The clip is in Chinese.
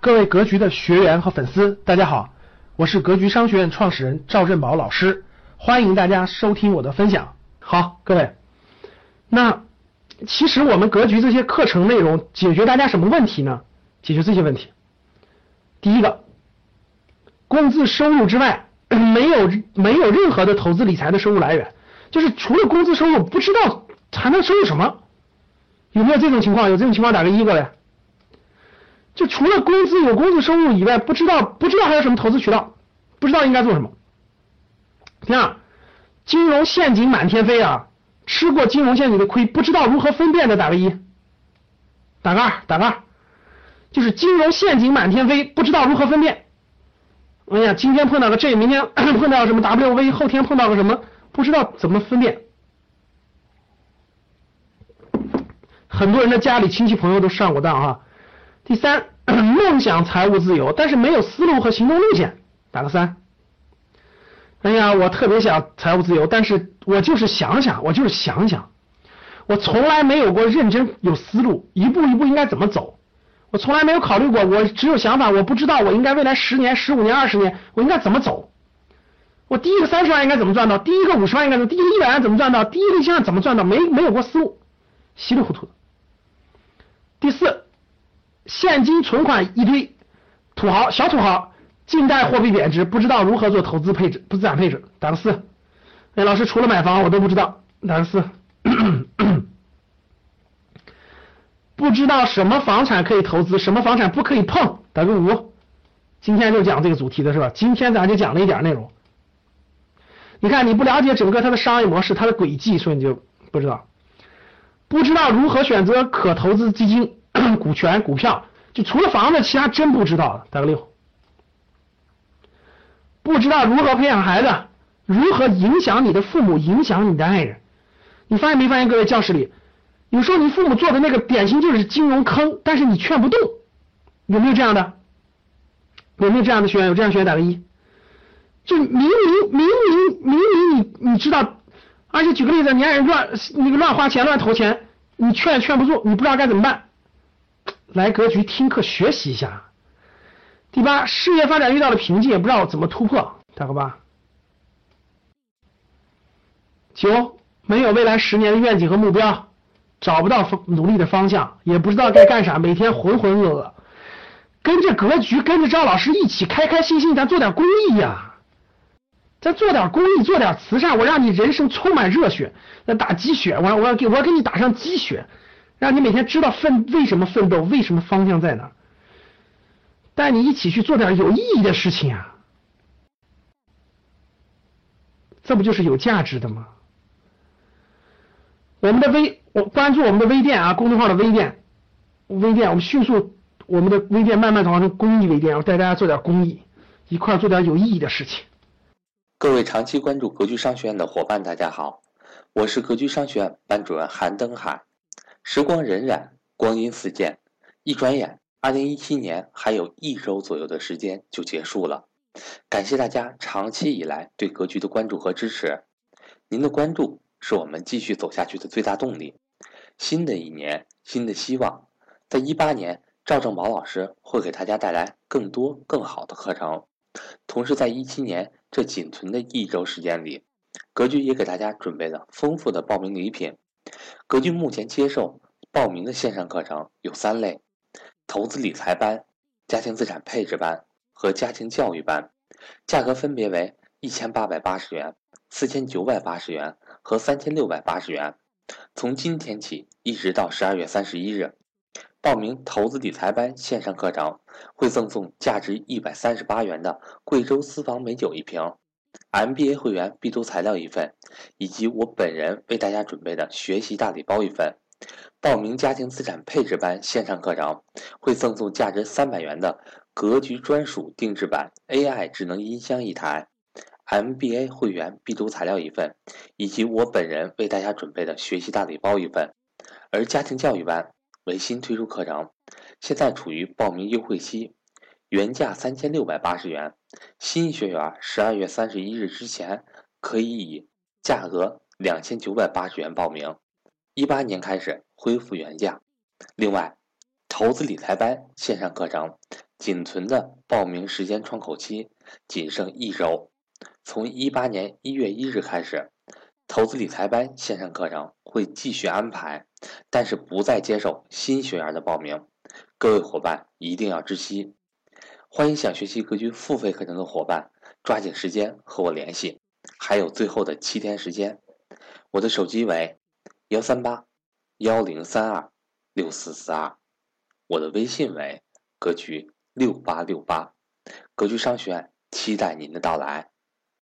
各位格局的学员和粉丝，大家好，我是格局商学院创始人赵振宝老师，欢迎大家收听我的分享。好，各位，那其实我们格局这些课程内容解决大家什么问题呢？解决这些问题。第一个，工资收入之外，没有没有任何的投资理财的收入来源，就是除了工资收入，不知道还能收入什么？有没有这种情况？有这种情况打个一过来。就除了工资有工资收入以外，不知道不知道还有什么投资渠道，不知道应该做什么。第二，金融陷阱满天飞啊，吃过金融陷阱的亏，不知道如何分辨的打个一，打个二，打个二，就是金融陷阱满天飞，不知道如何分辨。哎呀，今天碰到个 J，明天 碰到什么 W，V，后天碰到个什么，不知道怎么分辨。很多人的家里亲戚朋友都上过当啊。第三，梦想财务自由，但是没有思路和行动路线，打个三。哎呀，我特别想财务自由，但是我就是想想，我就是想想，我从来没有过认真有思路，一步一步应该怎么走，我从来没有考虑过，我只有想法，我不知道我应该未来十年、十五年、二十年我应该怎么走，我第一个三十万应该怎么赚到，第一个五十万应该怎么，第一个一百万怎么赚到，第一个一千万怎么赚到，没没有过思路，稀里糊涂的。第四。现金存款一堆，土豪小土豪，近代货币贬值，不知道如何做投资配置、不资产配置，打个四。哎，老师除了买房我都不知道，打个四。不知道什么房产可以投资，什么房产不可以碰，打个五。今天就讲这个主题的是吧？今天咱就讲了一点内容。你看你不了解整个它的商业模式、它的轨迹，所以你就不知道，不知道如何选择可投资基金。股权、股票，就除了房子，其他真不知道打个六。不知道如何培养孩子，如何影响你的父母，影响你的爱人。你发现没发现，各位教室里，有时候你父母做的那个典型就是金融坑，但是你劝不动，有没有这样的？有没有这样的学员？有这样学员打个一。就明明明明明明你你知道，而且举个例子，你爱人乱那个乱花钱、乱投钱，你劝也劝不住，你不知道该怎么办。来格局听课学习一下。第八，事业发展遇到了瓶颈，也不知道怎么突破，打个八。九，没有未来十年的愿景和目标，找不到努力的方向，也不知道该干啥，每天浑浑噩噩。跟着格局，跟着赵老师一起开开心心，咱做点公益呀，咱做点公益，做点慈善，我让你人生充满热血，咱打鸡血，我我要给我要给你打上鸡血。让你每天知道奋为什么奋斗，为什么方向在哪，带你一起去做点有意义的事情啊！这不就是有价值的吗？我们的微，我关注我们的微店啊，公众号的微店，微店，我们迅速，我们的微店慢慢转化成公益微店，我带大家做点公益，一块做点有意义的事情。各位长期关注格局商学院的伙伴，大家好，我是格局商学院班主任韩登海。时光荏苒，光阴似箭，一转眼，二零一七年还有一周左右的时间就结束了。感谢大家长期以来对格局的关注和支持，您的关注是我们继续走下去的最大动力。新的一年，新的希望，在一八年，赵正宝老师会给大家带来更多更好的课程。同时，在一七年这仅存的一周时间里，格局也给大家准备了丰富的报名礼品。格局目前接受报名的线上课程有三类：投资理财班、家庭资产配置班和家庭教育班，价格分别为一千八百八十元、四千九百八十元和三千六百八十元。从今天起一直到十二月三十一日，报名投资理财班线上课程会赠送价值一百三十八元的贵州私房美酒一瓶。MBA 会员必读材料一份，以及我本人为大家准备的学习大礼包一份。报名家庭资产配置班线上课程，会赠送价值三百元的格局专属定制版 AI 智能音箱一台。MBA 会员必读材料一份，以及我本人为大家准备的学习大礼包一份。而家庭教育班为新推出课程，现在处于报名优惠期。原价三千六百八十元，新学员十二月三十一日之前可以以价格两千九百八十元报名，一八年开始恢复原价。另外，投资理财班线上课程仅存的报名时间窗口期仅剩一周，从一八年一月一日开始，投资理财班线上课程会继续安排，但是不再接受新学员的报名。各位伙伴一定要知悉。欢迎想学习格局付费课程的伙伴抓紧时间和我联系，还有最后的七天时间。我的手机为幺三八幺零三二六四四二，我的微信为格局六八六八，格局商学院期待您的到来。